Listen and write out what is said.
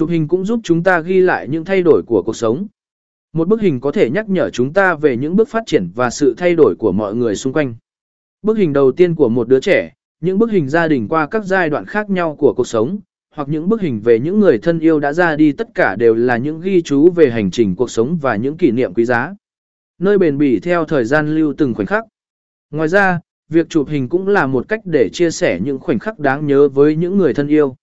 Chụp hình cũng giúp chúng ta ghi lại những thay đổi của cuộc sống. Một bức hình có thể nhắc nhở chúng ta về những bước phát triển và sự thay đổi của mọi người xung quanh. Bức hình đầu tiên của một đứa trẻ, những bức hình gia đình qua các giai đoạn khác nhau của cuộc sống, hoặc những bức hình về những người thân yêu đã ra đi tất cả đều là những ghi chú về hành trình cuộc sống và những kỷ niệm quý giá. Nơi bền bỉ theo thời gian lưu từng khoảnh khắc. Ngoài ra, việc chụp hình cũng là một cách để chia sẻ những khoảnh khắc đáng nhớ với những người thân yêu.